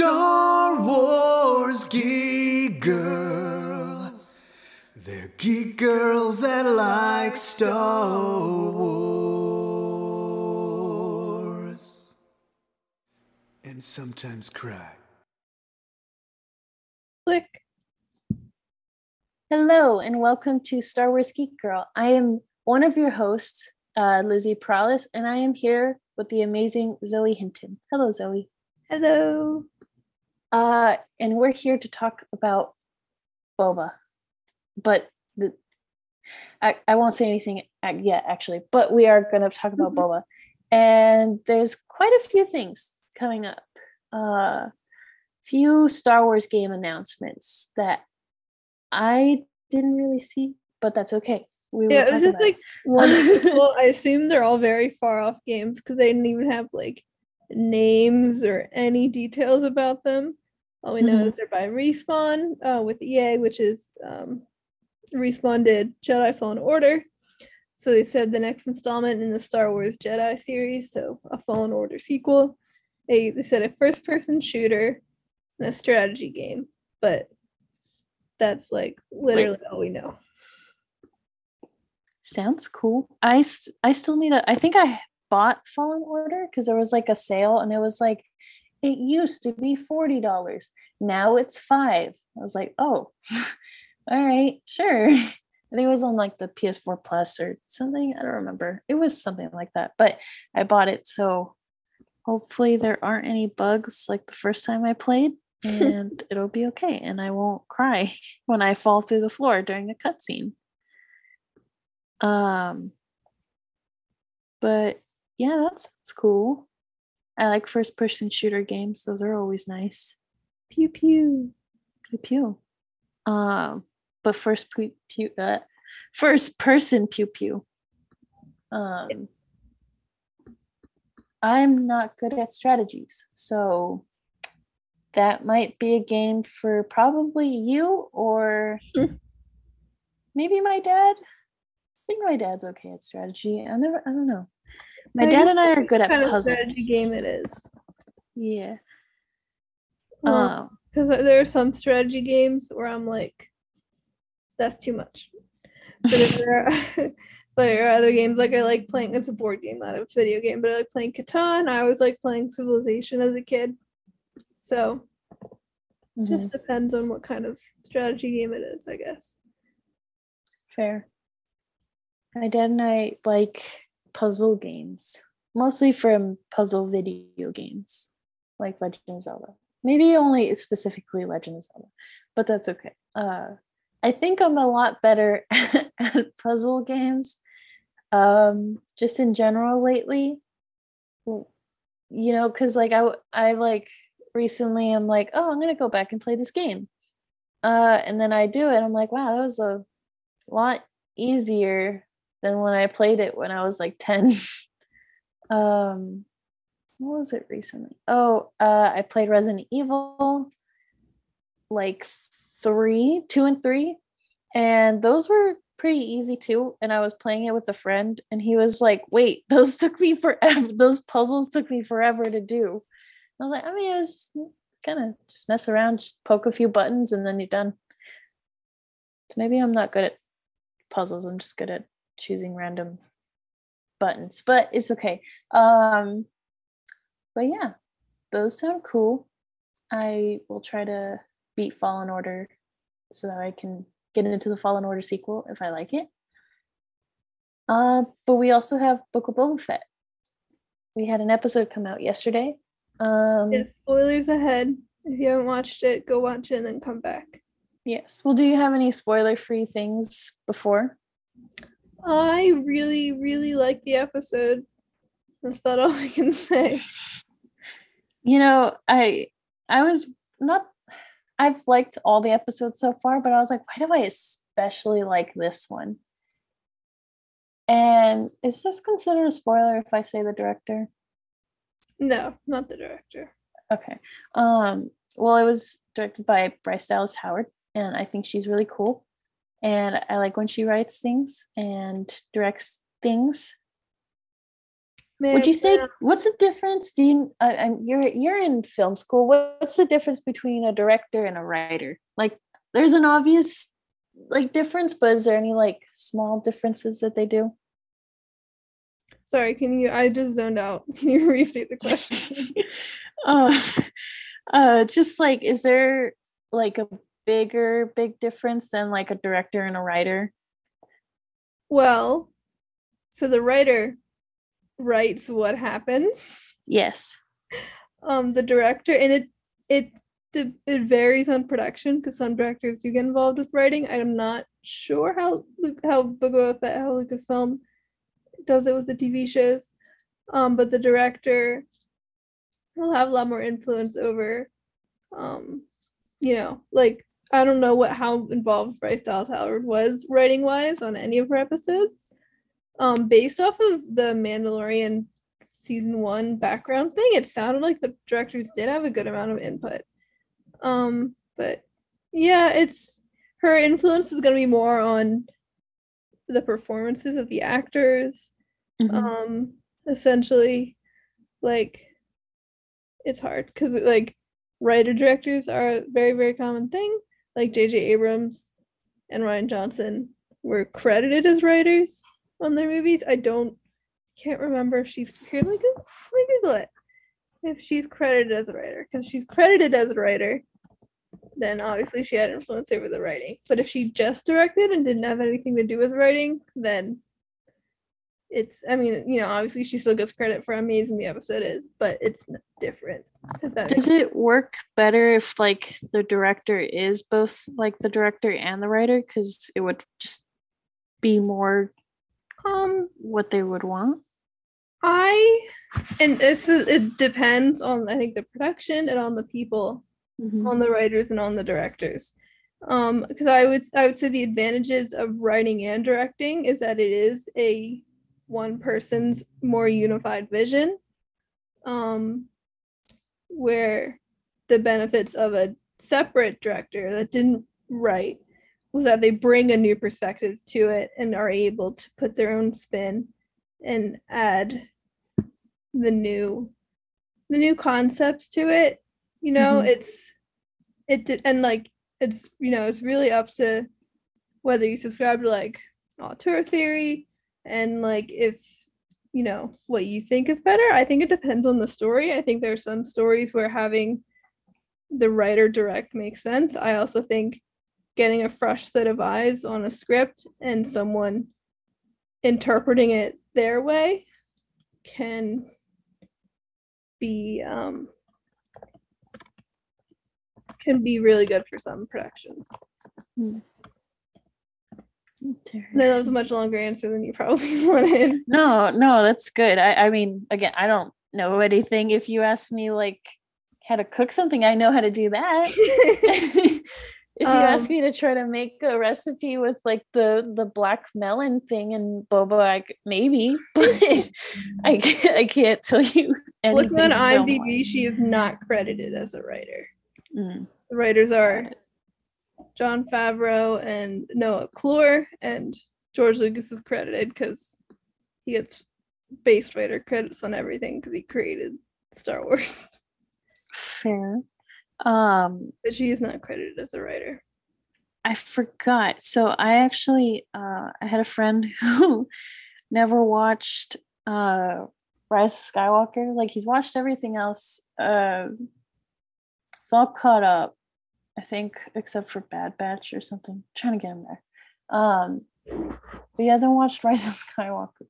Star Wars geek girls. They're geek girls that like Star Wars. And sometimes cry. Click. Hello, and welcome to Star Wars Geek Girl. I am one of your hosts, uh, Lizzie Prowlis, and I am here with the amazing Zoe Hinton. Hello, Zoe. Hello. Uh, and we're here to talk about boba, but the I, I won't say anything yet, actually. But we are going to talk about boba, and there's quite a few things coming up. Uh, few Star Wars game announcements that I didn't really see, but that's okay. We Yeah, it was just like one. well, I assume they're all very far off games because they didn't even have like names or any details about them. All we know Mhm. is they're by Respawn uh, with EA, which is um, Respawn did Jedi Fallen Order. So they said the next installment in the Star Wars Jedi series, so a Fallen Order sequel. They, they said a first person shooter and a strategy game, but that's like literally all we know. Sounds cool. I st- I still need a. I think I bought Fallen Order because there was like a sale and it was like it used to be forty dollars. Now it's five. I was like, oh, all right, sure. I think it was on like the PS4 Plus or something. I don't remember. It was something like that, but I bought it so hopefully there aren't any bugs like the first time I played, and it'll be okay, and I won't cry when I fall through the floor during a cutscene. Um, but yeah, that sounds cool. I like first person shooter games, those are always nice. Pew pew. Pew pew. Um, but first pew, pew uh, first person pew pew. Um, I'm not good at strategies, so that might be a game for probably you or maybe my dad. I think my dad's okay at strategy. I never, I don't know. My dad and I are good at puzzles. strategy game it is. Yeah. Um, because there are some strategy games where I'm like, that's too much. But if there are, there are other games like I like playing. It's a board game, not a video game, but I like playing Catan. I always like playing Civilization as a kid. So mhm, just depends on what kind of strategy game it is, I guess. fair. My dad and I like puzzle games, mostly from puzzle video games, like Legend of Zelda. Maybe only specifically Legend of Zelda, but that's okay. Uh, I think I'm a lot better at puzzle games, um, just in general lately. You know, because like I, I like recently, I'm like, oh, I'm gonna go back and play this game, uh, and then I do it. I'm like, wow, that was a lot easier than when I played it when I was like 10. um what was it recently? Oh, uh I played Resident Evil like 3, 2 and 3 and those were pretty easy too and I was playing it with a friend and he was like, "Wait, those took me forever. Those puzzles took me forever to do." I was like, "I mean, it was just kind of just mess around, just poke a few buttons and then you're done." So maybe I'm not good at puzzles. I'm just good at choosing random buttons, but it's okay. Um, but yeah, those sound cool. I will try to beat Fallen Order so that I can get into the Fallen Order sequel if I like it. Uh, but we also have Book of Boba Fett. We had an episode come out yesterday. Um, Yeah, spoilers ahead. If you haven't watched it, go watch it and then come back. Yes. Well, do you have any spoiler-free things before? I really, really like the episode. That's about all I can say. you know i i was not i've liked all the episodes so far but i was like why do i especially like this one and is this considered a spoiler if i say the director No, not the director. okay um well it was directed by bryce dallas howard and i think she's really cool and i like when she writes things and directs things Would you say what's the difference? Dean? uh, um, you're you're in film school? What's the difference between a director and a writer? Like, there's an obvious like difference, but is there any like small differences that they do? Sorry, can you? I just zoned out. Can you restate the question? uh, uh, just like, is there like a bigger big difference than like a director and a writer? well, so the writer writes what happens. Yes. Um, the director, and it it it varies on production because some directors do get involved with writing. I'm not sure how how Fett, how Lucasfilm does it with the TV shows. Um, but the director will have a lot more influence over, um, you know, like I don't know what how involved Bryce Dallas Howard was writing wise on any of her episodes. Um, based off of the Mandalorian season one background thing, it sounded like the directors did have a good amount of input. Um, but yeah, it's her influence is gonna be more on the performances of the actors. Mhm. Um, essentially, like it's hard because like writer directors are a very very common thing. Like J.J. Abrams and Rian Johnson were credited as writers on their movies. I don't can't remember if she's here. Let me, go, let me Google it. If she's credited as a writer, because she's credited as a writer, then obviously she had influence over the writing. But if she just directed and didn't have anything to do with writing, then it's I mean, you know, obviously she still gets credit for how amazing the episode is, but it's different. Does it work better if like the director is both like the director and the writer? Because it would just be more um what they would want. I and it's it depends on I think the production and on the people on the writers and on the directors. Um, because I would I would say the advantages of writing and directing is that it is a one person's more unified vision. Um, where the benefits of a separate director that didn't write was that they bring a new perspective to it and are able to put their own spin and add the new the new concepts to it you know Mhm. it's it did and like it's you know it's really up to whether you subscribe to like auteur theory and like if you know what you think is better i think it depends on the story. I think there are some stories where having the writer direct makes sense. I also think getting a fresh set of eyes on a script and someone interpreting it their way can be um can be really good for some productions. Know that was a much longer answer than you probably wanted. No, no, that's good. I, I mean, again, I don't know anything. If you ask me like how to cook something, I know how to do that. if you ask Um, me to try to make a recipe with like the the black melon thing and boba, I c- maybe, but I can't, I can't tell you anything. Looking on IMDb, she is not credited as a writer. Mm, The writers are. Jon Favreau and Noah Kloor, and George Lucas is credited because he gets base writer credits on everything because he created Star Wars. fair. Um, But she is not credited as a writer. I forgot. So I actually uh I had a friend who never watched uh Rise of Skywalker. Like he's watched everything else. Uh it's all caught up, I think, except for Bad Batch or something. trying to get him there. Um but he hasn't watched Rise of Skywalker.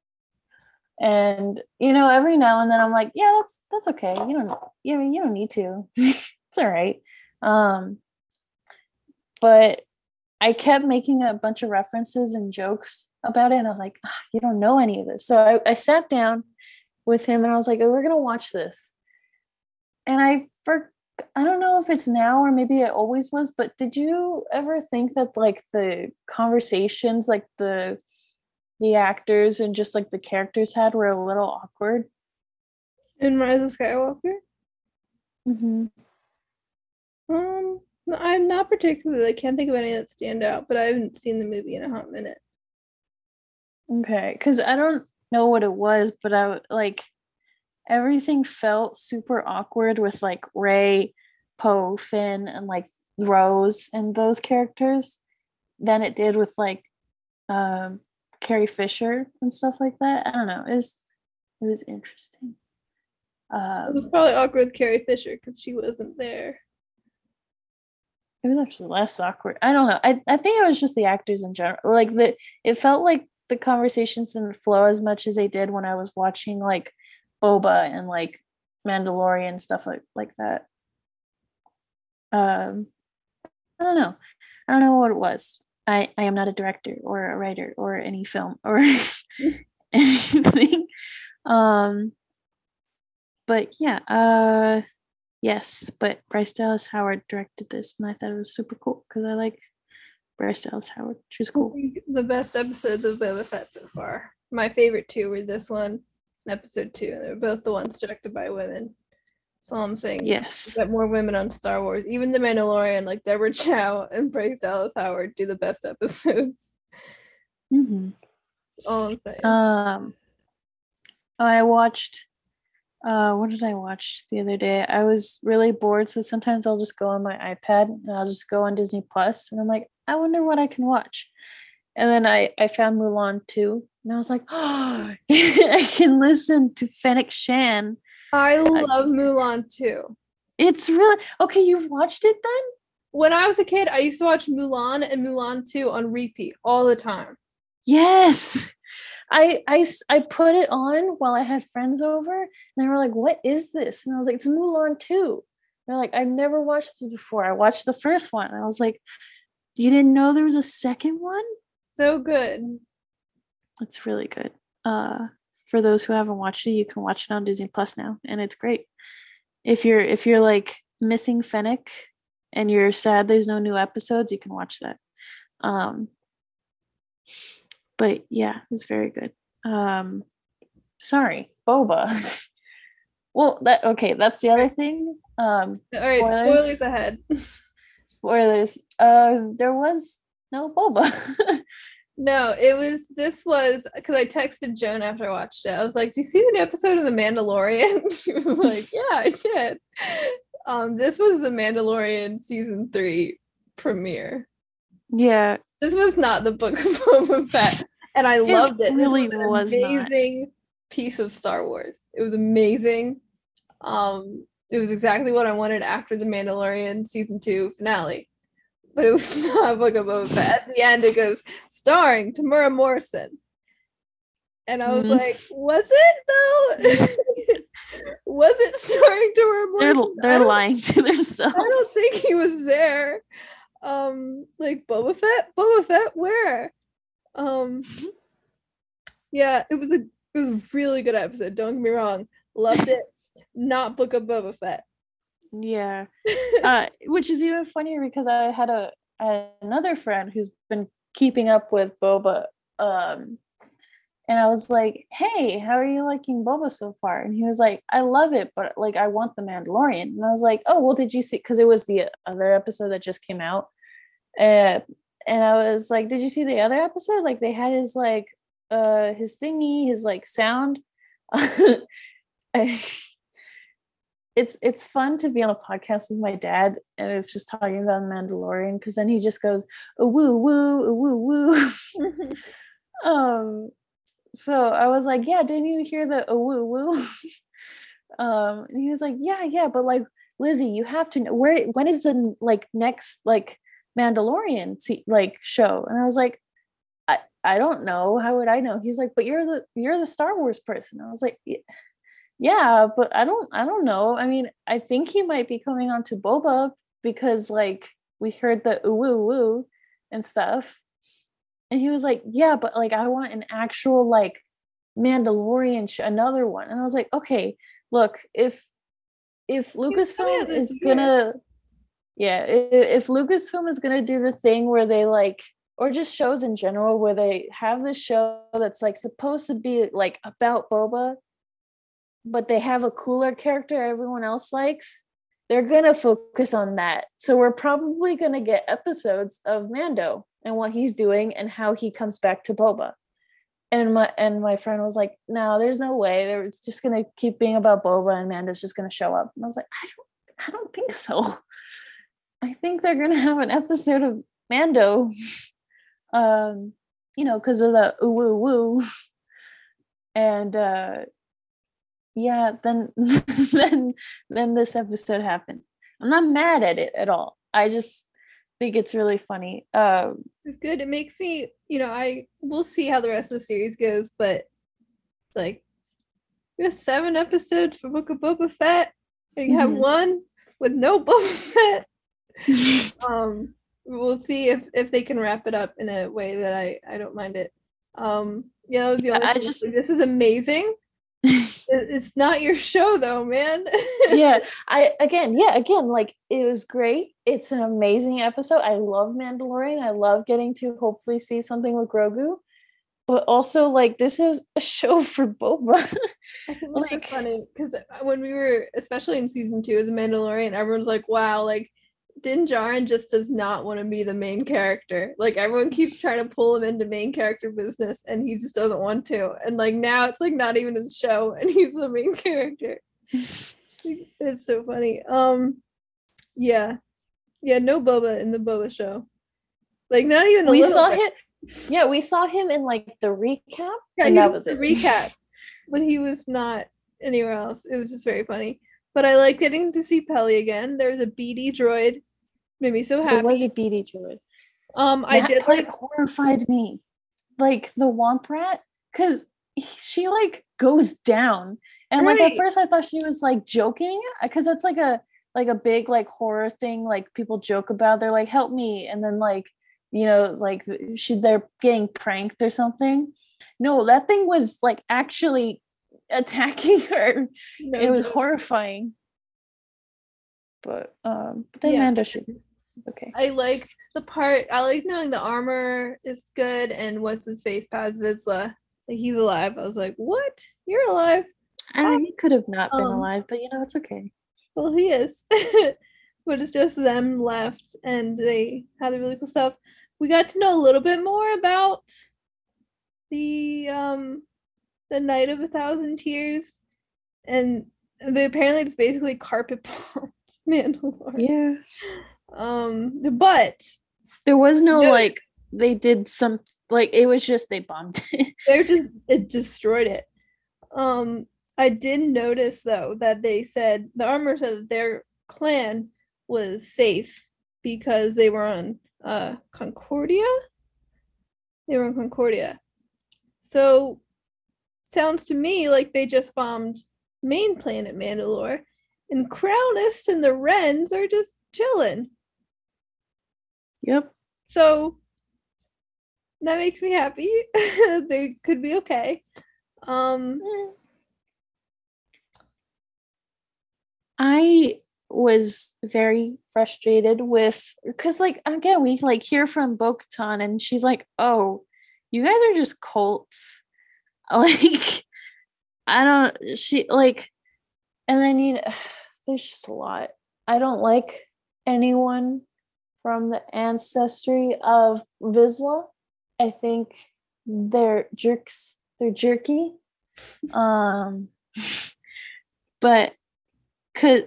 And you know, every now and then I'm like, yeah, that's that's okay. You don't you you don't need to. it's all right. Um but I kept making a bunch of references and jokes about it. And I was like, "Ah, you don't know any of this. So I, I sat down with him and I was like, oh, we're to watch this. And I, for, I don't know if it's now or maybe it always was, but did you ever think that like the conversations, like the, the actors and just like the characters had were a little awkward? In Rise of Skywalker? Mm-hmm. Um, I'm not particularly. I can't think of any that stand out, but I haven't seen the movie in a hot minute. Okay, because I don't know what it was, but I like everything felt super awkward with like Rey, Poe, Finn, and like Rose and those characters than it did with like um Carrie Fisher and stuff like that. I don't know. It was it was interesting. It was Um, probably awkward with Carrie Fisher because she wasn't there. it was actually less awkward. I don't know. I, I think it was just the actors in general. Like the it felt like the conversations didn't flow as much as they did when I was watching like Boba and like Mandalorian stuff like like that. Um I don't know. I don't know what it was. I, I am not a director or a writer or any film or anything. Um but yeah, uh Yes, but Bryce Dallas Howard directed this, and I thought it was super cool because I like Bryce Dallas Howard. She was cool. The best episodes of Boba Fett so far. My favorite two were this one episode two. They're both the ones directed by women. That's all I'm saying. Yes. Get more women on Star Wars. Even The Mandalorian, like Deborah Chow and Bryce Dallas Howard, do the best episodes. hmm All I'm saying. Um, I watched. Uh, what did I watch the other day? I was really bored, so sometimes I'll just go on my iPad and I'll just go on Disney Plus, and I'm like, I wonder what I can watch. And then I I found Mulan 2, and I was like, oh, I can listen to Fennec Shan. I love Mulan too. It's really okay. You've watched it then? When I was a kid, I used to watch Mulan and Mulan 2 on repeat all the time. Yes. I, I, I put it on while I had friends over and they were like, what is this? And I was like, it's Mulan 2. They're like, I've never watched this before. I watched the first one. And I was like, you didn't know there was a second one? So good. It's really good. Uh for those who haven't watched it, you can watch it on Disney Plus now, and it's great. If you're if you're like missing Fennec and you're sad there's no new episodes, you can watch that. Um but yeah, it's very good. Um sorry, Boba. well, that okay, that's the other thing. Um All right, spoilers ahead. spoilers. Uh there was no Boba. No, it was this was because I texted Joan after I watched it. I was like, "Do you see the new episode of The Mandalorian?" she was like, "Yeah, I did." Um, this was the Mandalorian season three premiere. yeah, This was not the Book of Boba Fett, and I loved it. really this was an was not. amazing piece of Star Wars. It was amazing. Um, it was exactly what I wanted after the Mandalorian season two finale. But it was not Book of Boba Fett. At the end, it goes starring Temuera Morrison, and I was Mhm. like, "Was it though? was it starring Temuera they're Morrison? They're lying to themselves. I don't think he was there. Um, like Boba Fett, Boba Fett, where? Um, yeah, it was a it was a really good episode. Don't get me wrong, loved it. Not Book of Boba Fett. Yeah. Uh, which is even funnier because I had a I had another friend who's been keeping up with Boba. Um, and I was like, "Hey, how are you liking Boba so far?" And he was like, "I love it, but like I want the Mandalorian." And I was like, "Oh, well, did you see?" Because it was the other episode that just came out. Uh, and I was like, "Did you see the other episode? Like they had his like uh his thingy, his like sound." I- it's it's fun to be on a podcast with my dad and it's just talking about the Mandalorian because then he just goes "Oh, woo woo woo woo. Um so I was like yeah didn't you hear the "Oh, woo woo? Um and he was like yeah yeah but like Lizzie you have to know where when is the like next like Mandalorian se- like show? And I was like I I don't know. How would I know? He's like but you're the you're the Star Wars person. I was like "Yeah." but i don't i don't know. I mean i think he might be coming on to boba because like we heard the ooh woo woo and stuff. And he was like yeah but like i want an actual like mandalorian sh- another one. And i was like okay look if if lucasfilm is gonna yeah i- if lucasfilm is gonna do the thing where they like or just shows in general where they have this show that's like supposed to be like about boba but they have a cooler character everyone else likes, they're going to focus on that. So we're probably going to get episodes of Mando and what he's doing and how he comes back to Boba. and my and my friend was like, "No, there's no way. There was just gonna keep being about Boba, and Mando's just gonna show up." And I was like, "I don't, I don't think so. I think they're gonna have an episode of Mando, um, you know, because of the ooh woo woo." And uh, yeah, then then then this episode happened. I'm not mad at it at all. I just think it's really funny. Um, it's good. It makes me, you know, I we'll see how the rest of the series goes, but like we have seven episodes for Book of Boba Fett, and you have Mhm. one with no Boba Fett. um, we'll see if if they can wrap it up in a way that I I don't mind it. Um, you know, the only I just- this is amazing. It- it's not your show though, man. yeah i again yeah again like it was great. It's an amazing episode. I love mandalorian. I love getting to hopefully see something with grogu. But also like this is a show for boba. I think it's Like- so funny because uh, when we were, especially in season two of The Mandalorian, everyone's like, "Wow, like Din Djarin just does not want to be the main character. Like everyone keeps trying to pull him into main character business, and he just doesn't want to. And like now, it's like not even his show, and he's the main character. it's so funny. Um, yeah, yeah, no Boba in the Boba show. Like not even a we saw bit. him yeah we saw him in like the recap Yeah, and that was was the it recap, but he was not anywhere else. It was just very funny. But I like getting to see Peli again. There was a BD droid, made me so happy. it was a BD droid. um, I That did like horrified me. Like the Womp Rat, because she like goes down. And like at first I thought she was like joking, because that's like a like a big like horror thing like people joke about. They're like, help me. And then like, you know, like she they're getting pranked or something. No, that thing was like actually attacking her. no it was joke. horrifying. But um but then Yeah. Amanda should okay. I liked the part. I like knowing the armor is good and what's his face, Paz Vizsla. Like he's alive. I was like, what? You're alive? I mean, he could have not been Um, alive, but you know, it's okay. Well, he is. but it's just them left, and they had the really cool stuff. We got to know a little bit more about the um the Night of a Thousand Tears, and they apparently just basically carpet bombed Mandalore. Yeah. Um, but There was no No. like they did some like it was just they bombed it. they're just it destroyed it. Um, I did notice though that they said the armor said that their clan was safe because they were on uh Concordia. They were on Concordia. So sounds to me like they just bombed main planet Mandalore and Krownest and the Wrens are just chilling. yep. So that makes me happy. they could be okay. Um I was very frustrated with because like again we like hear from Bo-Katan and she's like, oh, you guys are just cults. Like I don't she like and then you know there's just a lot. I don't like anyone from the ancestry of Vizsla. I think they're jerks. They're jerky. Um but cause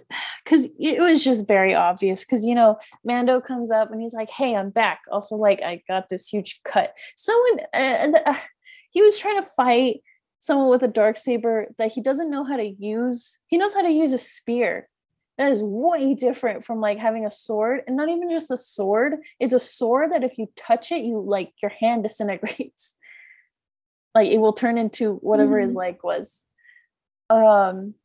cause it was just very obvious because you know Mando comes up and he's like, "Hey, I'm back." Also, like I got this huge cut. Someone uh, and uh, he was trying to fight someone with a dark saber that he doesn't know how to use. He knows how to use a spear. That is way different from like having a sword, and not even just a sword. It's a sword that if you touch it, you like your hand disintegrates. like it will turn into whatever his Mhm. leg was. Um,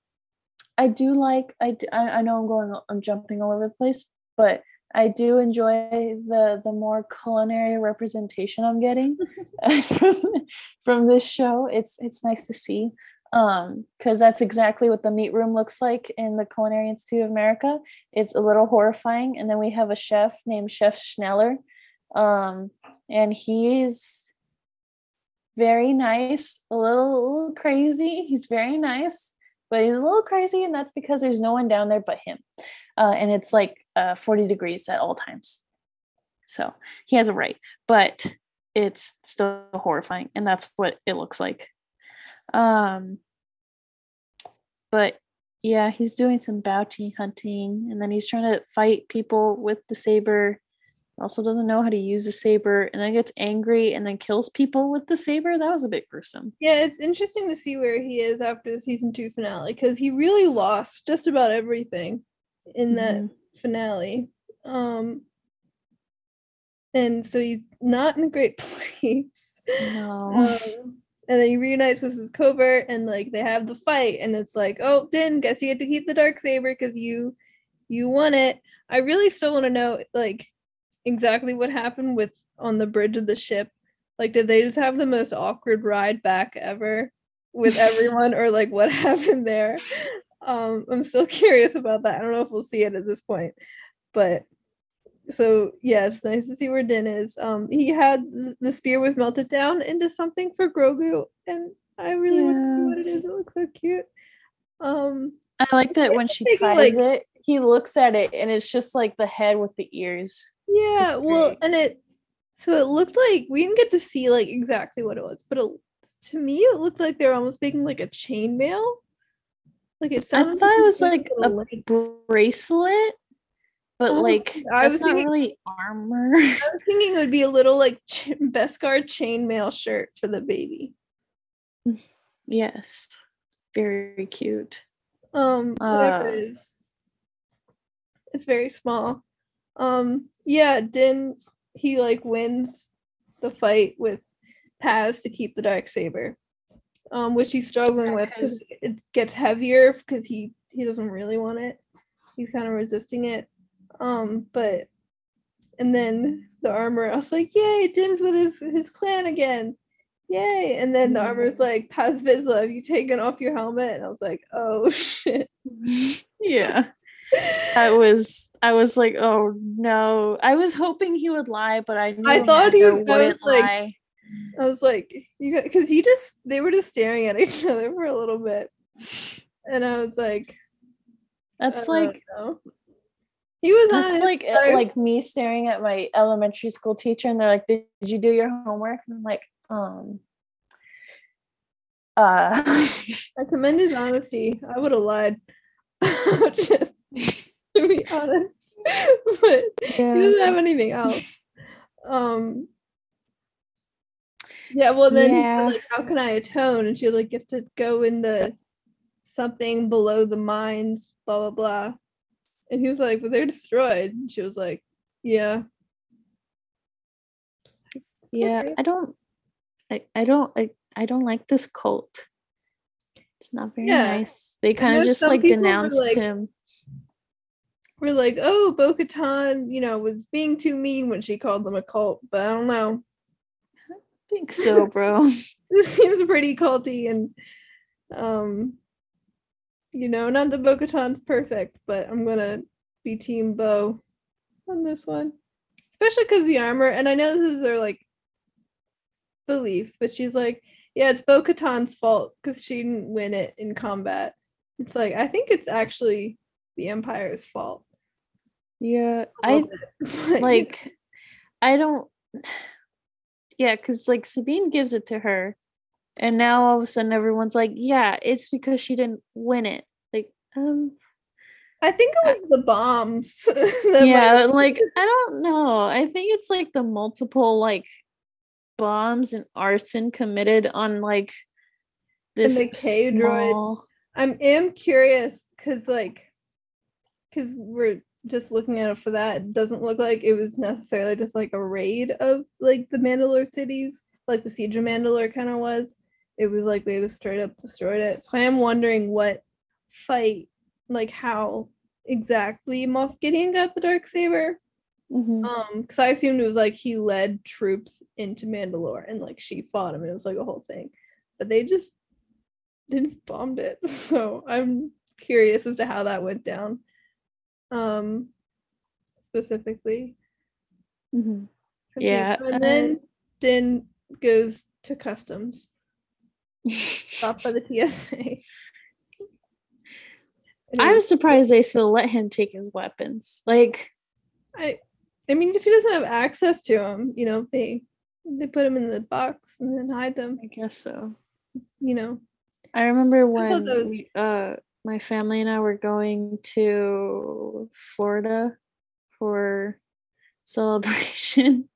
I do like I I know I'm going I'm jumping all over the place, but I do enjoy the the more culinary representation I'm getting from from this show. It's it's nice to see um because that's exactly what the meat room looks like in the Culinary Institute of America. It's a little horrifying, and then we have a chef named Chef Schneller, um, and he's very nice, a little, a little crazy. He's very nice, but he's a little crazy, and that's because there's no one down there but him. Uh, and it's like uh, 40 degrees at all times. So he has a right. But it's still horrifying and that's what it looks like um but yeah he's doing some bounty hunting and then he's trying to fight people with the saber also doesn't know how to use a saber and then gets angry and then kills people with the saber that was a bit gruesome Yeah, it's interesting to see where he is after the season two finale because he really lost just about everything in that Mhm. finale. Um, and so he's not in a great place. no Um, and then he reunites with his covert, and like they have the fight, and it's like, oh, Din, guess you get to keep the dark saber because you you won it. I really still want to know like exactly what happened with on the bridge of the ship. Like, did they just have the most awkward ride back ever with everyone, or like what happened there? Um, I'm still curious about that. I don't know if we'll see it at this point, but so yeah, it's nice to see where Din is. Um, he had the spear was melted down into something for Grogu, and I really want to see what it is. It looks so cute. Um, i like that when she ties like- it he looks at it and it's just like the head with the ears yeah, well, and it so it looked like we didn't get to see like exactly what it was, but it, to me it looked like they were almost making like a chainmail. Like it sounds. I thought it was like a links. bracelet, but Oh, like I was not thinking- really armor. I was thinking it would be a little like ch- Beskar chainmail shirt for the baby. yes, very cute. Um, whatever Uh. it is. It's very small. Um, yeah, Din he like wins the fight with Paz to keep the dark saber. Um, which he's struggling Yeah, with because it gets heavier because he he doesn't really want it. He's kind of resisting it. Um, but and then the armor, I was like, yay, Din's with his his clan again. Yay. And then the armor's like, Paz Vizsla, have you taken off your helmet? And I was like, oh shit. yeah, I was. I was like, oh no. I was hoping he would lie, but I knew I thought he was- was wouldn't like- lie. I was like, you got because he just they were just staring at each other for a little bit, and I was like, That's like no. He was that's like uh, like me staring at my elementary school teacher, and they're like, "Did, you do your homework?" And I'm like, um. Uh, I commend his honesty. I would have lied, just to be honest, but he doesn't have anything else. Um. Yeah, well then he Yeah. said like, how can I atone? And she like, you have to go into something below the mines, blah blah blah. And he was like, but they're destroyed. And she was like, yeah. yeah Okay. i don't i, I don't I, I don't like this cult it's not very Yeah. nice they kind of just like denounced like- him We're like, oh, Bo Katan, you know, was being too mean when she called them a cult, but I don't know. I think so bro This seems pretty culty and um you know, not that Bo Katan's perfect, but I'm gonna be team Bo on this one. Especially because the armor, and I know this is their like beliefs, but she's like, yeah, it's Bo Katan's fault because she didn't win it in combat. It's like I think it's actually the Empire's fault. yeah I like i don't yeah because like sabine gives it to her and now all of a sudden everyone's like yeah it's because she didn't win it like um I think it was the bombs. yeah like i don't know i think it's like the multiple like bombs and arson committed on like And this the K droid. small- I'm am curious because like because we're just looking at it for that. It doesn't look like it was necessarily just like a raid of like the Mandalore cities, like the Siege of Mandalore kind of was. It was like they just straight up destroyed it. So I am wondering what fight, like how exactly Moff Gideon got the dark saber. Mhm. Um, because I assumed it was like he led troops into Mandalore and like she fought him and it was like a whole thing. But they just they just bombed it. So I'm curious as to how that went down. Um specifically. mm-hmm. I. Yeah, And uh, then Din goes to customs, stopped by the TSA. I'm was- surprised they still let him take his weapons like I I mean if he doesn't have access to them, you know, they They put them in the box and then hide them. I guess so. You know. I remember when was- we, uh my family and I were going to Florida for celebration.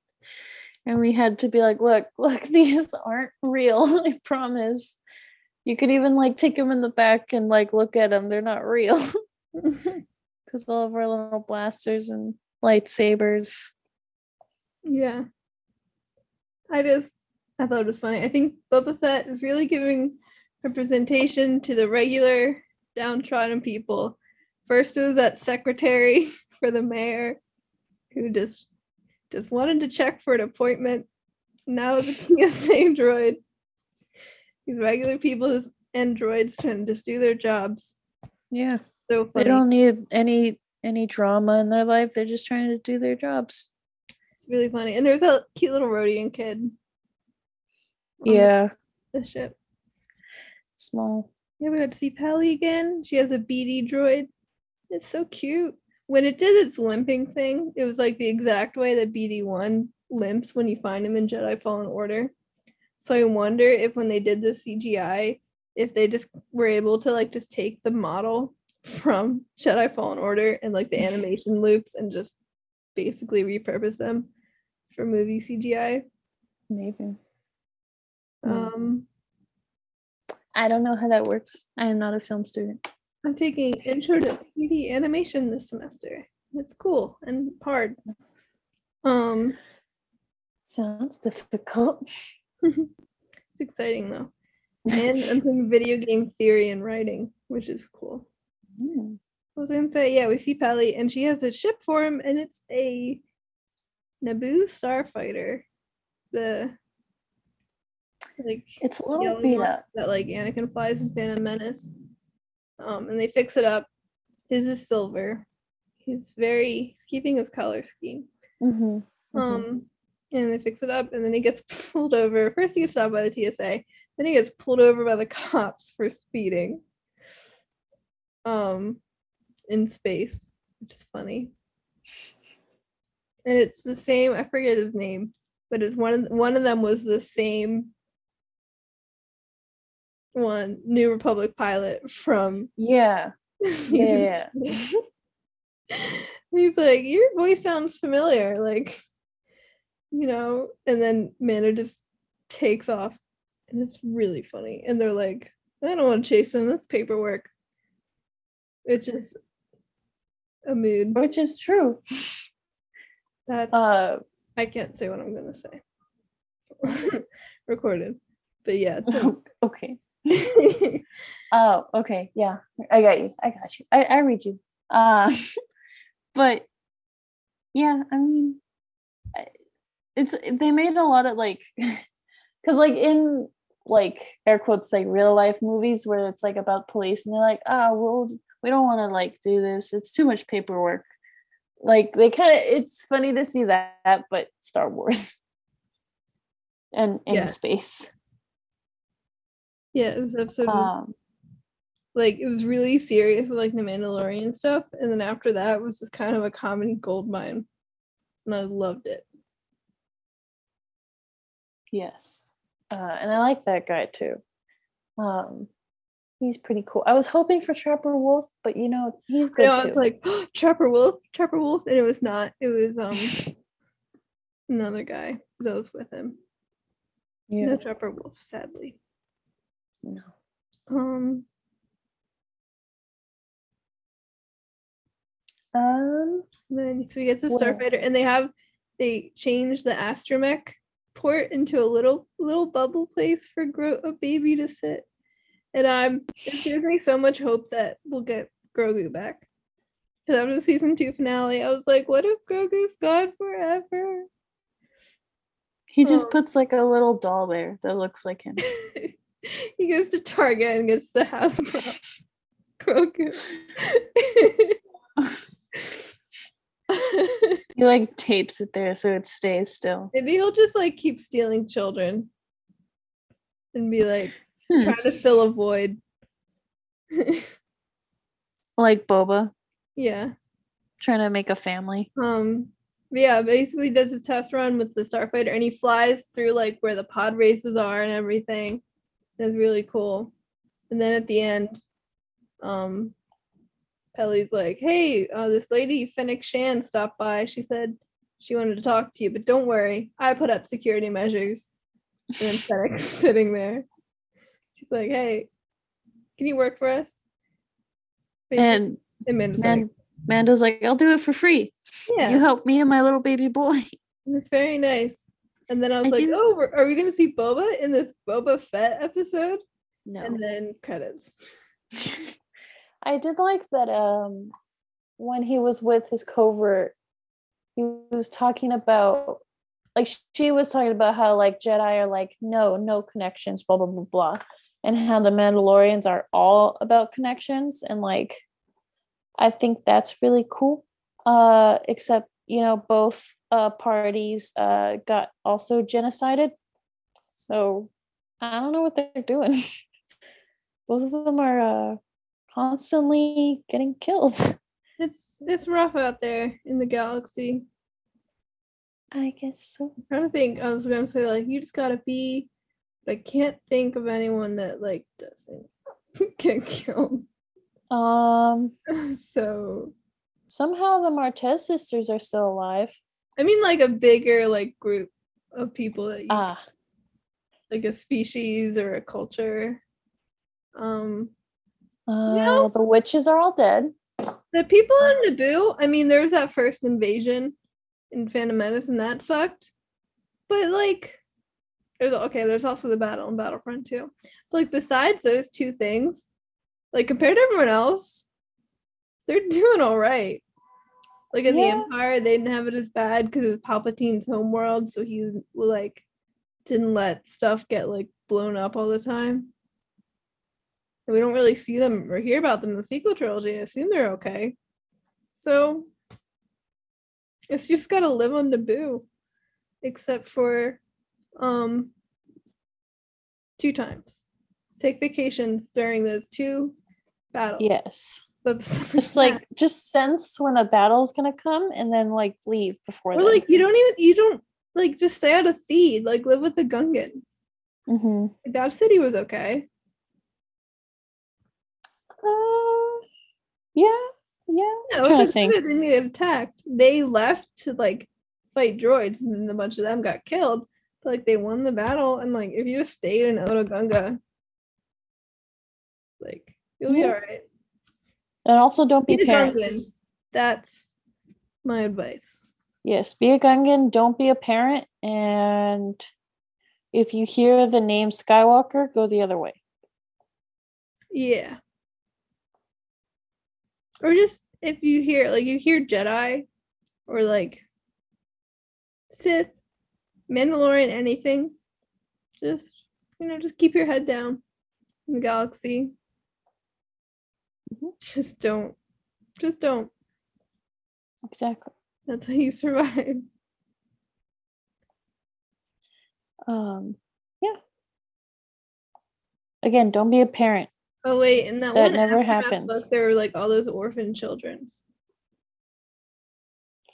And we had to be like, look, look, these aren't real. I promise. You could even like take them in the back and like look at them. They're not real because all of our little blasters and lightsabers. yeah. I just I thought it was funny. I think Boba Fett is really giving representation to the regular downtrodden people. First it was that secretary for the mayor who just just wanted to check for an appointment. Now the TSA droid. These regular people just androids trying to just do their jobs. Yeah. So funny. They don't need any any drama in their life. They're just trying to do their jobs. It's really funny. And there's a cute little Rodian kid. Yeah. The ship. Small. Yeah, we got to see Peli again. She has a BD droid. It's so cute. When it did its limping thing, it was like the exact way that BD1 limps when you find him in Jedi Fallen Order. So I wonder if when they did the CGI, if they just were able to like just take the model from Jedi Fallen Order and like the animation loops and just basically repurpose them for movie CGI. Maybe. Um, I don't know how that works. I am not a film student. I'm taking intro to 3D animation this semester. It's cool and hard. Um, Sounds difficult. it's exciting though. And I'm taking video game theory and writing, which is cool. Hmm. I was gonna say, yeah, we see Peli and she has a ship for him and it's a Naboo starfighter. The like It's a little beat one up. that like Anakin flies in Phantom Menace. Um, and they fix it up. His is silver. He's very he's keeping his color scheme. Mhm, mhm. Um, and they fix it up, and then he gets pulled over. First, he gets stopped by the TSA. Then he gets pulled over by the cops for speeding. Um, in space, which is funny. And it's the same. I forget his name, but it's one of one of them was the same one, New Republic pilot from yeah. season Yeah. He's like, your voice sounds familiar, like, you know. And then Mando just takes off, and it's really funny. And they're like, I don't want to chase him. That's paperwork. It's just a mood. Which is true. That's Uh I can't say what I'm gonna say. Recorded, but yeah. It's okay. Oh, okay. Yeah. I got you. I got you. I, I read you. Uh but yeah, I mean it's they made a lot of like because like in like air quotes like real life movies where it's like about police and they're like oh well we don't want to like do this it's too much paperwork like they kind of it's funny to see that but star wars and in Yeah. space yeah, this episode was um like it was really serious with like the Mandalorian stuff, and then after that was just kind of a comedy gold mine, and I loved it. Yes. Uh, and I like that guy too. Um, he's pretty cool. I was hoping for Trapper Wolf, but you know, he's good know, I too. was like Trapper Wolf, Trapper Wolf, and it was not. It was um another guy that was with him. yeah. No Trapper Wolf, sadly. No. Um, Um, then so we get to What? Starfighter, and they have they changed the astromech port into a little little bubble place for Gro- a baby to sit, and um, it gives me so much hope that we'll get Grogu back. Because after the season two finale, I was like, what if Grogu's gone forever? he just Oh. puts like a little doll there that looks like him. he goes to Target and gets the Hasbro Grogu. He like tapes it there so it stays still. Maybe he'll just like keep stealing children and be like Hmm. trying to fill a void. Like Boba yeah. trying to make a family. Um yeah, basically does his test run with the starfighter and he flies through like where the pod races are and everything. It's really cool. And then at the end, um Peli's like, Hey, uh, this lady Fennec Shan stopped by. She said she wanted to talk to you, but don't worry, I put up security measures. And then Fennec's sitting there. She's like, Hey, can you work for us? And and Amanda's Man, like, Mando's like, I'll do it for free. Yeah. You help me and my little baby boy. It's very nice. And then I was I like, do- oh, are we going to see Boba in this Boba Fett episode? No. And then credits. I did like that um when he was with his covert, he was talking about like she was talking about how like Jedi are like no, no connections, blah blah blah blah. And how the Mandalorians are all about connections and like I think that's really cool. Uh except, you know, both uh parties uh got also genocided. So I don't know what they're doing. both of them are uh constantly getting killed. It's it's rough out there in the galaxy. I guess so. I'm trying to think. I was gonna say like you just gotta be, but I can't think of anyone that like doesn't get killed. Um, so somehow the Martez sisters are still alive. I mean like a bigger like group of people that you Ah, like a species or a culture. Um uh, the witches are all dead. The people on Naboo, I mean, there was that first invasion in Phantom Menace, and that sucked. But like, there's okay. There's also the battle in Battlefront too. But like, besides those two things, like compared to everyone else, they're doing all right. Like in Yeah. the Empire, they didn't have it as bad because it was Palpatine's homeworld, so he like didn't let stuff get like blown up all the time. And we don't really see them or hear about them in the sequel trilogy. I assume they're okay. So it's just gotta live on Naboo. Except for um two times. Take vacations during those two battles. Yes. But Just that- like just sense when a battle's gonna come and then like leave before or then. like you don't even you don't like just stay out of Theed, like live with the Gungans. hmm Dodge City was okay. Uh, yeah, yeah. Yeah, I'm to think. Didn't get attacked. They left to like fight droids, and then a bunch of them got killed. But like they won the battle, and like if you just stayed in Otoh Gunga, like you'll be alright. And also don't be Be parents. That's my advice. Yes, be a Gungan, don't be a parent, and if you hear the name Skywalker, go the other way. Yeah. Or just if you hear like you hear Jedi or like Sith, Mandalorian, anything, just you know, just keep your head down in the galaxy. Just don't. Just don't. Exactly. That's how you survive. Um, yeah. Again, don't be a parent. Oh wait, and that, That one never happens. book, there were like all those orphan childrens.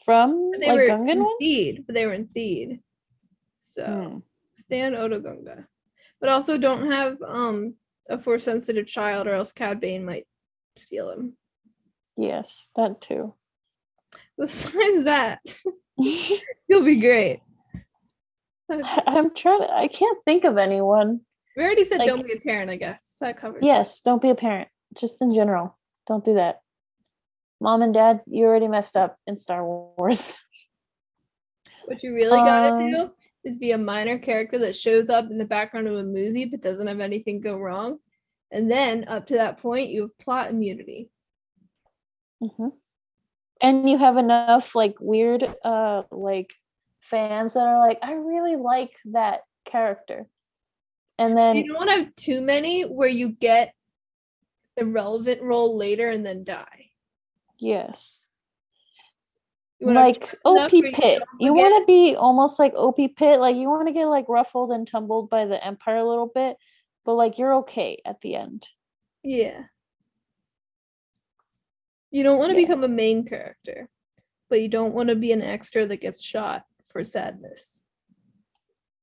From But they like were Gungan in ones? Theed, but they were in Theed. So Hmm. stay on Otoh Gunga. But also don't have um a force sensitive child or else Cad Bane might steal them. Yes, that too. Besides that, you'll be great. I'm trying to, I can't think of anyone. We already said Like- don't be a parent, I guess. That covers. Yes, don't be a parent. Just in general. Don't do that. Mom and dad, you already messed up in Star Wars. What you really gotta Um, do is be a minor character that shows up in the background of a movie but doesn't have anything go wrong. And then up to that point, you have plot immunity. Mhm. And you have enough like weird uh like fans that are like, I really like that character. And then You don't want to have too many where you get the relevant role later and then die. yes. Like OP enough where you Pit. You want to be almost like OP Pit. Like you want to get like ruffled and tumbled by the Empire a little bit, but like you're okay at the end. Yeah. You don't want to Yeah. become a main character. but you don't want to be an extra that gets shot for sadness.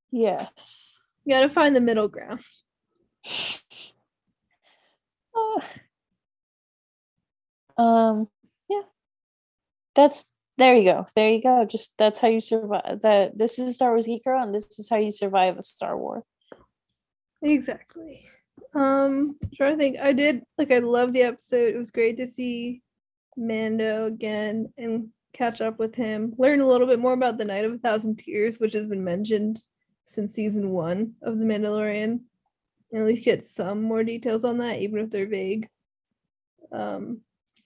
Yes. You gotta find the middle ground. Uh, um yeah. That's there you go. There you go. Just that's how you survive that this is Star Wars Geek Girl and this is how you survive a Star War. Exactly. Um, I'm trying to think. I did like I love the episode. It was great to see Mando again and catch up with him. Learn a little bit more about the Night of a Thousand Tears, which has been mentioned since season one of The Mandalorian. And at least get some more details on that, even if they're vague. Um,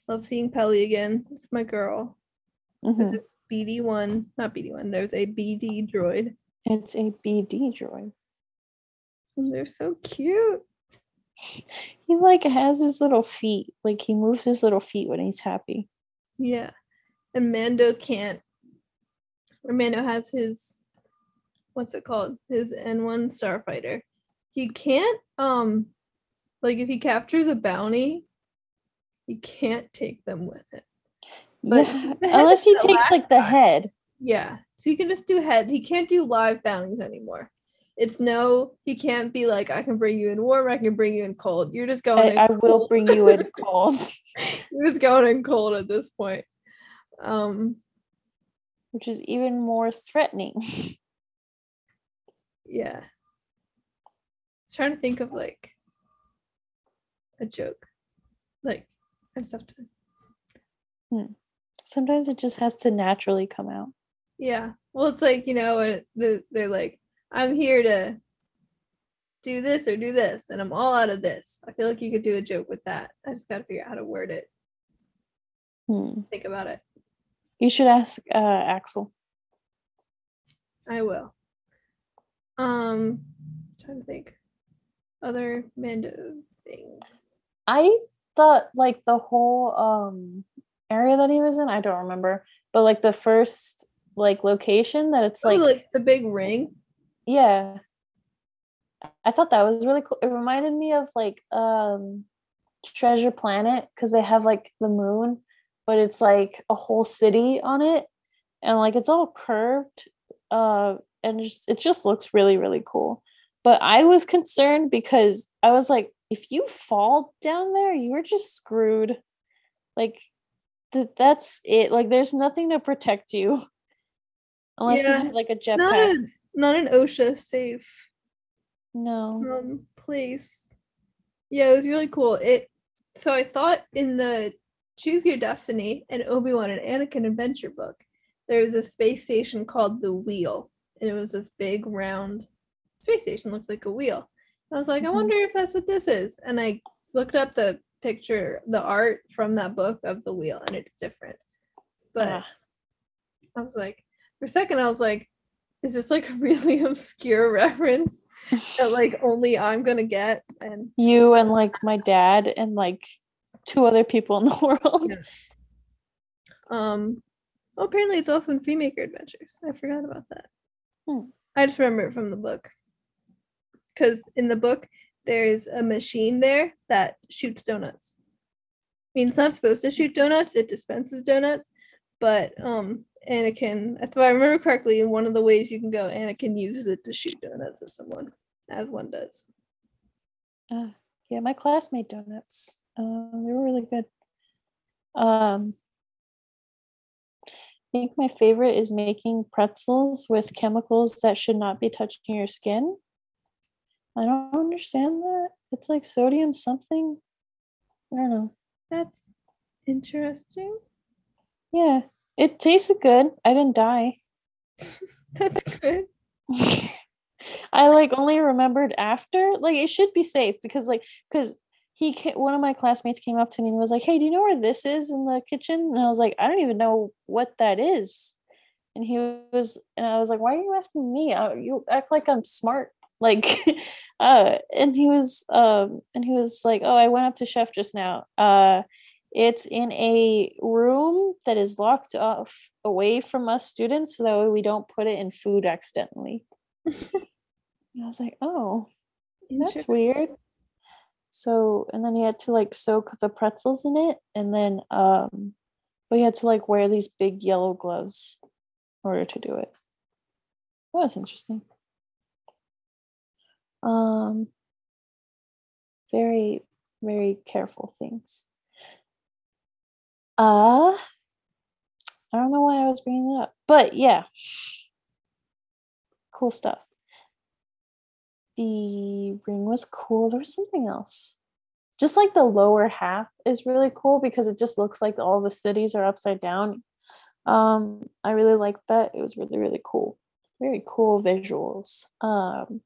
love seeing Peli again. It's my girl. Mhm. BD one, not BD one. There's a BD droid. It's a BD droid. They're so cute. He like has his little feet. Like he moves his little feet when he's happy. Yeah. And Mando can't or Mando has his what's it called? His N1 starfighter. He can't um like if he captures a bounty, he can't take them with him. But yeah. Unless he takes like the head. Yeah. So he can just do head. He can't do live bounties anymore. It's no, he can't be like, I can bring you in warm, I can bring you in cold. You're just going I, I will bring you in cold. You're just going in cold at this point. Um, which is even more threatening. yeah. I was trying to think of like a joke. Like I just have to Sometimes it just has to naturally come out. Yeah. Well it's like, you know, they're, they're like, I'm here to do this or do this, and I'm all out of this. I feel like you could do a joke with that. I just gotta figure out how to word it. Hmm. Think about it. You should ask uh, Axel. I will. Um trying to think. Other Mando things. I thought like the whole um area that he was in, I don't remember, but like the first like location that it's Oh, like, like the big ring. Yeah. I thought that was really cool. It reminded me of like um Treasure Planet because they have like the moon, but it's like a whole city on it and like it's all curved uh and just, it just looks really really cool. But I was concerned because I was like if you fall down there, you're just screwed. Like that that's it. Like there's nothing to protect you. Unless Yeah, you have like a jetpack. Not an OSHA safe No. um place. Yeah, it was really cool. It so I thought in the Choose Your Destiny and Obi-Wan and Anakin adventure book, there was a space station called the Wheel. And it was this big round space station, looks like a wheel. And I was like, I Mhm. wonder if that's what this is. And I looked up the picture, the art from that book of the wheel, and it's different. But Ah. I was like, for a second, I was like, is this like a really obscure reference that like only I'm gonna get? And you and like my dad and like two other people in the world. Yeah. um, well, apparently it's also in Freemaker Adventures. I forgot about that. Hmm. I just remember it from the book because in the book there's a machine there that shoots donuts. I mean, it's not supposed to shoot donuts; it dispenses donuts. But um, Anakin, if I remember correctly, in one of the ways you can go, Anakin uses it to shoot donuts at someone, as one does. Uh, yeah, my classmate donuts. Um, they were really good. Um, I think my favorite is making pretzels with chemicals that should not be touching your skin. I don't understand that. It's like sodium something. I don't know. That's interesting. Yeah, it tasted good. I didn't die. That's good. I like only remembered after. Like it should be safe because like because he one of my classmates came up to me and was like, "Hey, do you know where this is in the kitchen?" And I was like, "I don't even know what that is." And he was and I was like, "Why are you asking me? You act like I'm smart." Like uh and he was um and he was like, "Oh, I went up to chef just now. Uh it's in a room that is locked off away from us students so that way we don't put it in food accidentally." And I was like, oh, that's weird. So, and then he had to like soak the pretzels in it and then um but he had to like wear these big yellow gloves in order to do it. That was interesting. Um, very, very careful things. Uh, I don't know why I was bringing it up, but yeah, cool stuff. The ring was cool. There was something else. Just like the lower half is really cool because it just looks like all the cities are upside down. Um, I really liked that. It was really, really cool. Very cool visuals. Um,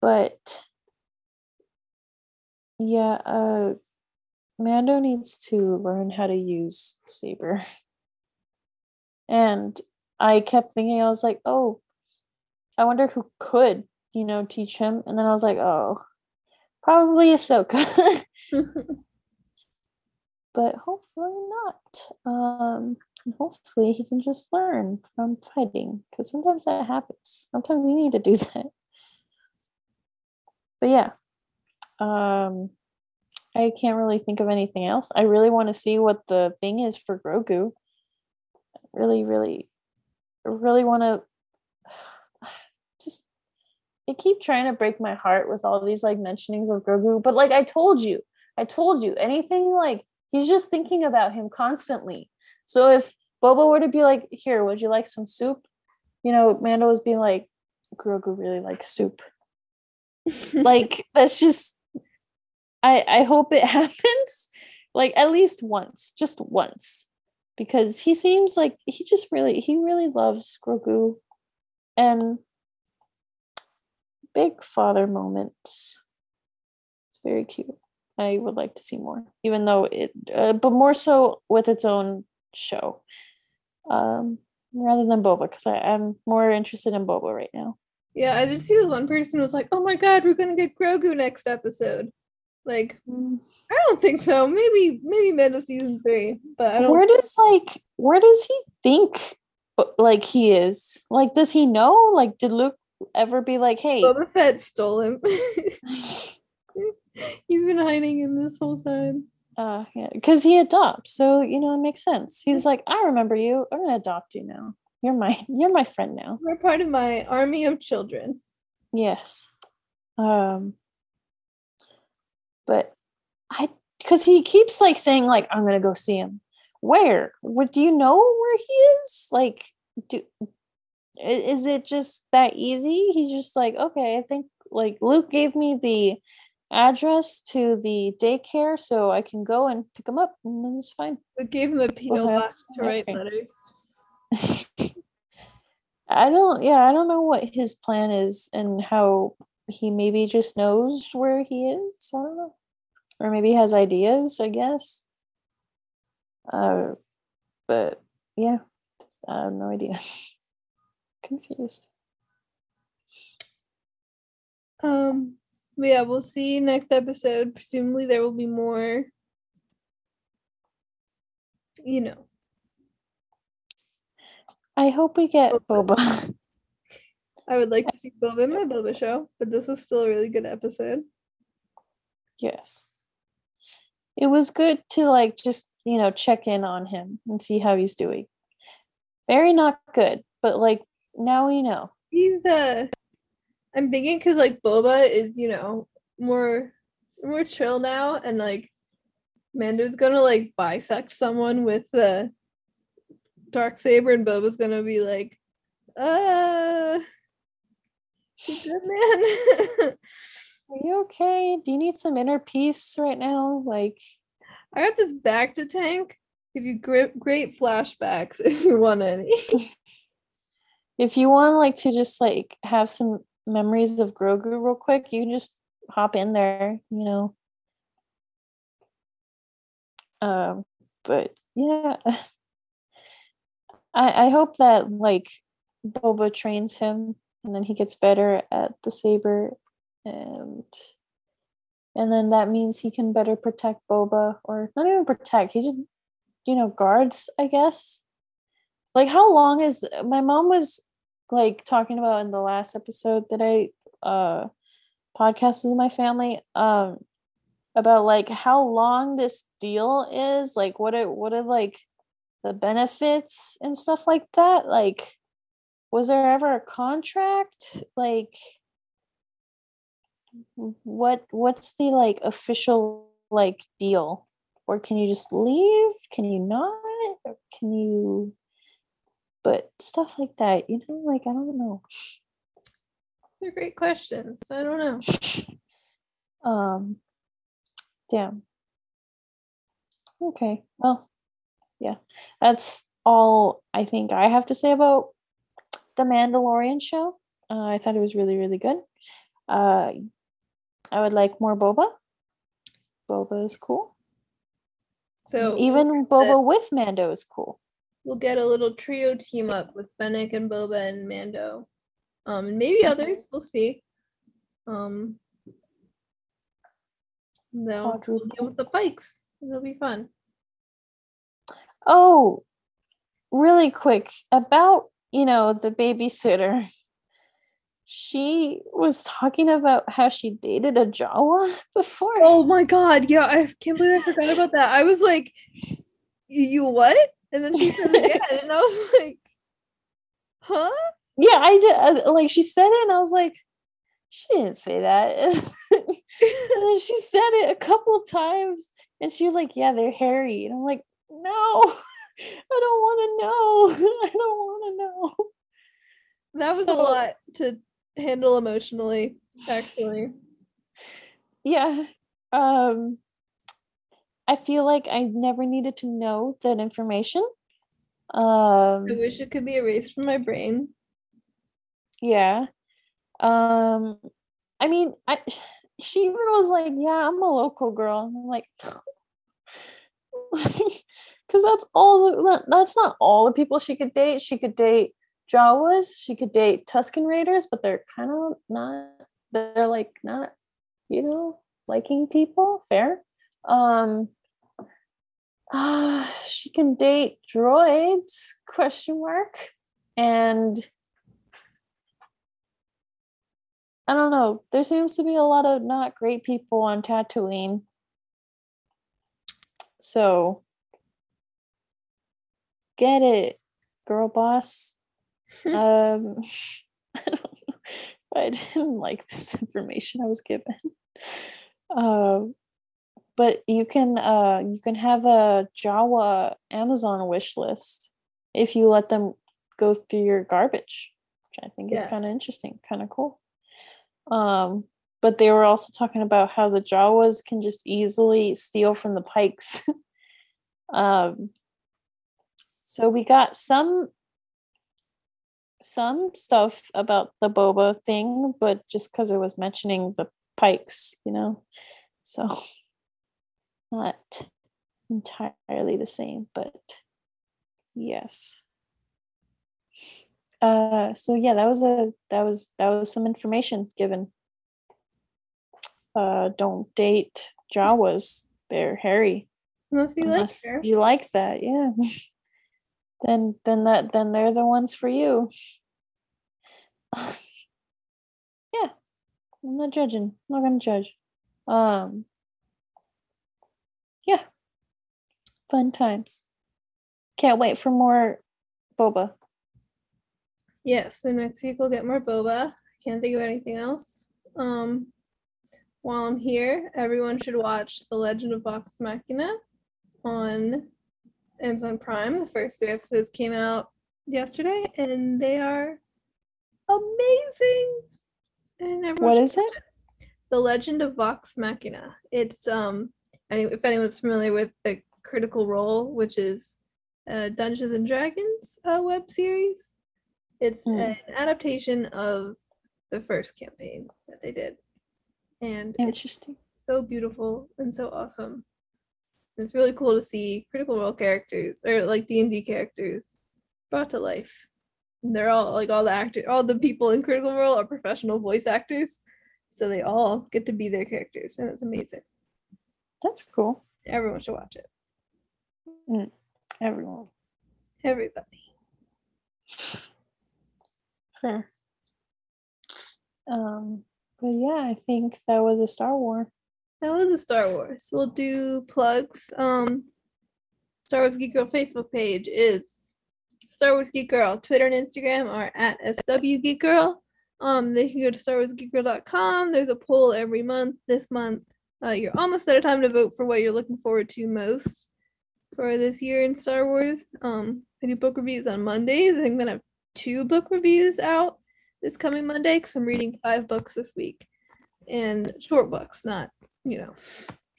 but yeah, uh, Mando needs to learn how to use Saber. And I kept thinking, I was like, oh, I wonder who could, you know, teach him. And then I was like, oh, probably Ahsoka. but hopefully not. Um, hopefully he can just learn from fighting because sometimes that happens. Sometimes you need to do that. But yeah, um, I can't really think of anything else. I really want to see what the thing is for Grogu. Really, really, really want to just. They keep trying to break my heart with all these like mentionings of Grogu, but like I told you, I told you, anything like he's just thinking about him constantly. So if Boba were to be like, "Here, would you like some soup?" You know, Mando was being like, "Grogu really likes soup." like that's just I I hope it happens like at least once, just once. Because he seems like he just really he really loves Grogu and big father moments. It's very cute. I would like to see more, even though it, uh, but more so with its own show, um, rather than Boba, because I'm more interested in Boba right now. Yeah, I did see this one person was like, "Oh my god, we're gonna get Grogu next episode." Like, Mm. I don't think so. Maybe, maybe mid of season three, but I don't. Where does like where does he think uh, like he is? Like, does he know? Like, did Luke ever be like, "Hey"? Boba Fett stole him. He's been hiding him this whole time. Uh, yeah, because he adopts, so you know it makes sense. He's like, I remember you. I'm gonna adopt you now. You're my you're my friend now. We're part of my army of children. Yes. Um. But I, because he keeps like saying like I'm gonna go see him. Where? What do you know where he is? Like, do is it just that easy? He's just like, okay, I think like Luke gave me the address to the daycare so I can go and pick him up and then it's fine. We gave him a PO have box to write letters. I don't yeah, I don't know what his plan is and how he maybe just knows where he is. I don't know. Or maybe has ideas, I guess. Uh but yeah, I have no idea. Confused. Um, yeah, we'll see next episode. Presumably, there will be more. You know, I hope we get Boba. I would like to see Boba in my Boba show, but this is still a really good episode. yes. It was good to like just, you know, check in on him and see how he's doing. Very not good, but like now we know. He's uh, I'm thinking because like Boba is you know more more chill now, and like Mando's gonna like bisect someone with the Darksaber, and Boba's gonna be like, uh, good man. Are you okay? Do you need some inner peace right now? Like, I got this bacta tank. Give you great great flashbacks if you want any. if you want like to just like have some memories of Grogu real quick, you can just hop in there, you know. Um, but yeah. I I hope that like Boba trains him and then he gets better at the saber and and then that means he can better protect Boba or not even protect, he just you know guards, I guess. Like how long is my mom was like talking about in the last episode that I uh podcasted with my family. Um about like how long this deal is, like what are what are like the benefits and stuff like that? Like was there ever a contract? Like what what's the like official like deal? Or can you just leave? Can you not? Or can you but stuff like that, you know, like I don't know. They're great questions. I don't know. Um, damn. Okay, well, yeah, that's all I think I have to say about the Mandalorian show. Uh, I thought it was really, really good. Uh, I would like more boba. Boba is cool. So Even boba with Mando is cool. we'll get a little trio team up with Fennec and Boba and Mando. Um, and maybe others. We'll see. Um, they'll we'll deal with the Pikes. It'll be fun. Oh, really quick about, you know, the babysitter. She was talking about how she dated a Jawa before. Oh my god! Yeah, I can't believe I forgot about that. I was like, "You what?" And then she said it again, and I was like, "Huh?" Yeah, I did. uh, Like she said it, and I was like, she didn't say that. and then she said it a couple times, and she was like, yeah, they're hairy. And I'm like, no, I don't want to know. I don't want to know. That was So- a lot to handle emotionally, actually. Yeah. Um, I feel like I never needed to know that information. Um, I wish it could be erased from my brain. Yeah. Um I mean, I she even was like, "Yeah, I'm a local girl." I'm like cuz that's all that's not all the people she could date. She could date Jawas, she could date Tusken Raiders, but they're kind of not they're like not, you know, liking people. Fair. Um uh, she can date droids question mark and I don't know. There seems to be a lot of not great people on Tatooine. So get it, girl boss. um I don't know. I didn't like this information I was given. Um but you can uh you can have a Jawa Amazon wish list if you let them go through your garbage, which I think is kind of interesting, kind of cool. Um, but they were also talking about how the Jawas can just easily steal from the Pikes. um, so we got some some stuff about the Boba thing, but just because it was mentioning the Pikes, you know, so not entirely the same, but yes. Uh, so yeah, that was a that was that was some information given. Uh, don't date Jawas; they're hairy. Unless you like Unless her. you like that, yeah. then then that then they're the ones for you. yeah, I'm not judging. I'm not gonna judge. Um, yeah, fun times. Can't wait for more boba. Yes, so next week we'll get more boba. Can't think of anything else. Um, while I'm here, everyone should watch The Legend of Vox Machina on Amazon Prime. The first three episodes came out yesterday, and they are amazing. And What it? The Legend of Vox Machina. It's um, any, if anyone's familiar with the Critical Role, which is a Dungeons and Dragons uh, web series, it's Hmm. an adaptation of the first campaign that they did, and it's Interesting. so beautiful and so awesome. It's really cool to see Critical Role characters or like D and D characters brought to life. And they're all like all the actors, all the people in Critical Role are professional voice actors, so they all get to be their characters, and it's amazing. That's cool. Everyone should watch it. Everyone. Everybody. Fair. Um, but yeah, I think that was a Star War. That was a Star Wars. We'll do plugs. Um, Star Wars Geek Girl Facebook page is Star Wars Geek Girl. Twitter and Instagram are at SW Geek Girl. Um, they can go to StarWarsGeekGirl.com. There's a poll every month. This month, uh, you're almost out of time to vote for what you're looking forward to most for this year in Star Wars. Um, I do book reviews on Mondays. I think I'm gonna have two book reviews out this coming Monday because I'm reading five books this week, and short books, not you know,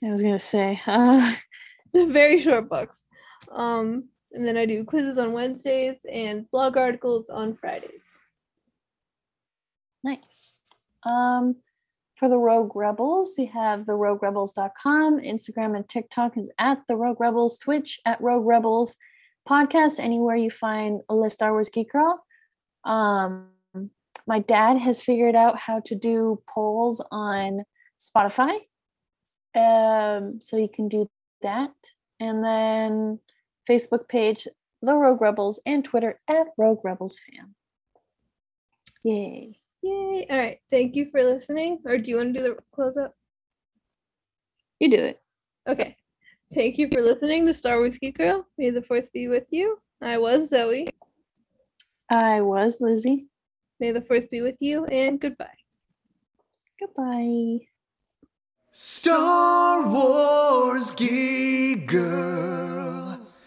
I was gonna say, uh, very short books. Um, and then I do quizzes on Wednesdays and blog articles on Fridays. nice. Um, for the Rogue Rebels, you have the roguerebels.com. Instagram and TikTok is at the Rogue Rebels, Twitch at Rogue Rebels, podcast anywhere you find a list Star Wars Geek Girl. Um, my dad has figured out how to do polls on Spotify. Um, so you can do that. And then Facebook page, The Rogue Rebels, and Twitter at Rogue Rebels Fan. Yay. Yay! All right, thank you for listening. Or do you want to do the close up? You do it. Okay. Thank you for listening to Star Wars Geek Girl. May the force be with you. I was Zoe. I was Lizzie. May the force be with you, and goodbye. Goodbye. Star Wars Geek Girls.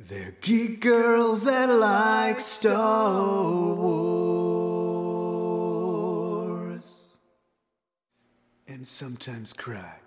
They're geek girls that like Star Wars. And sometimes cry.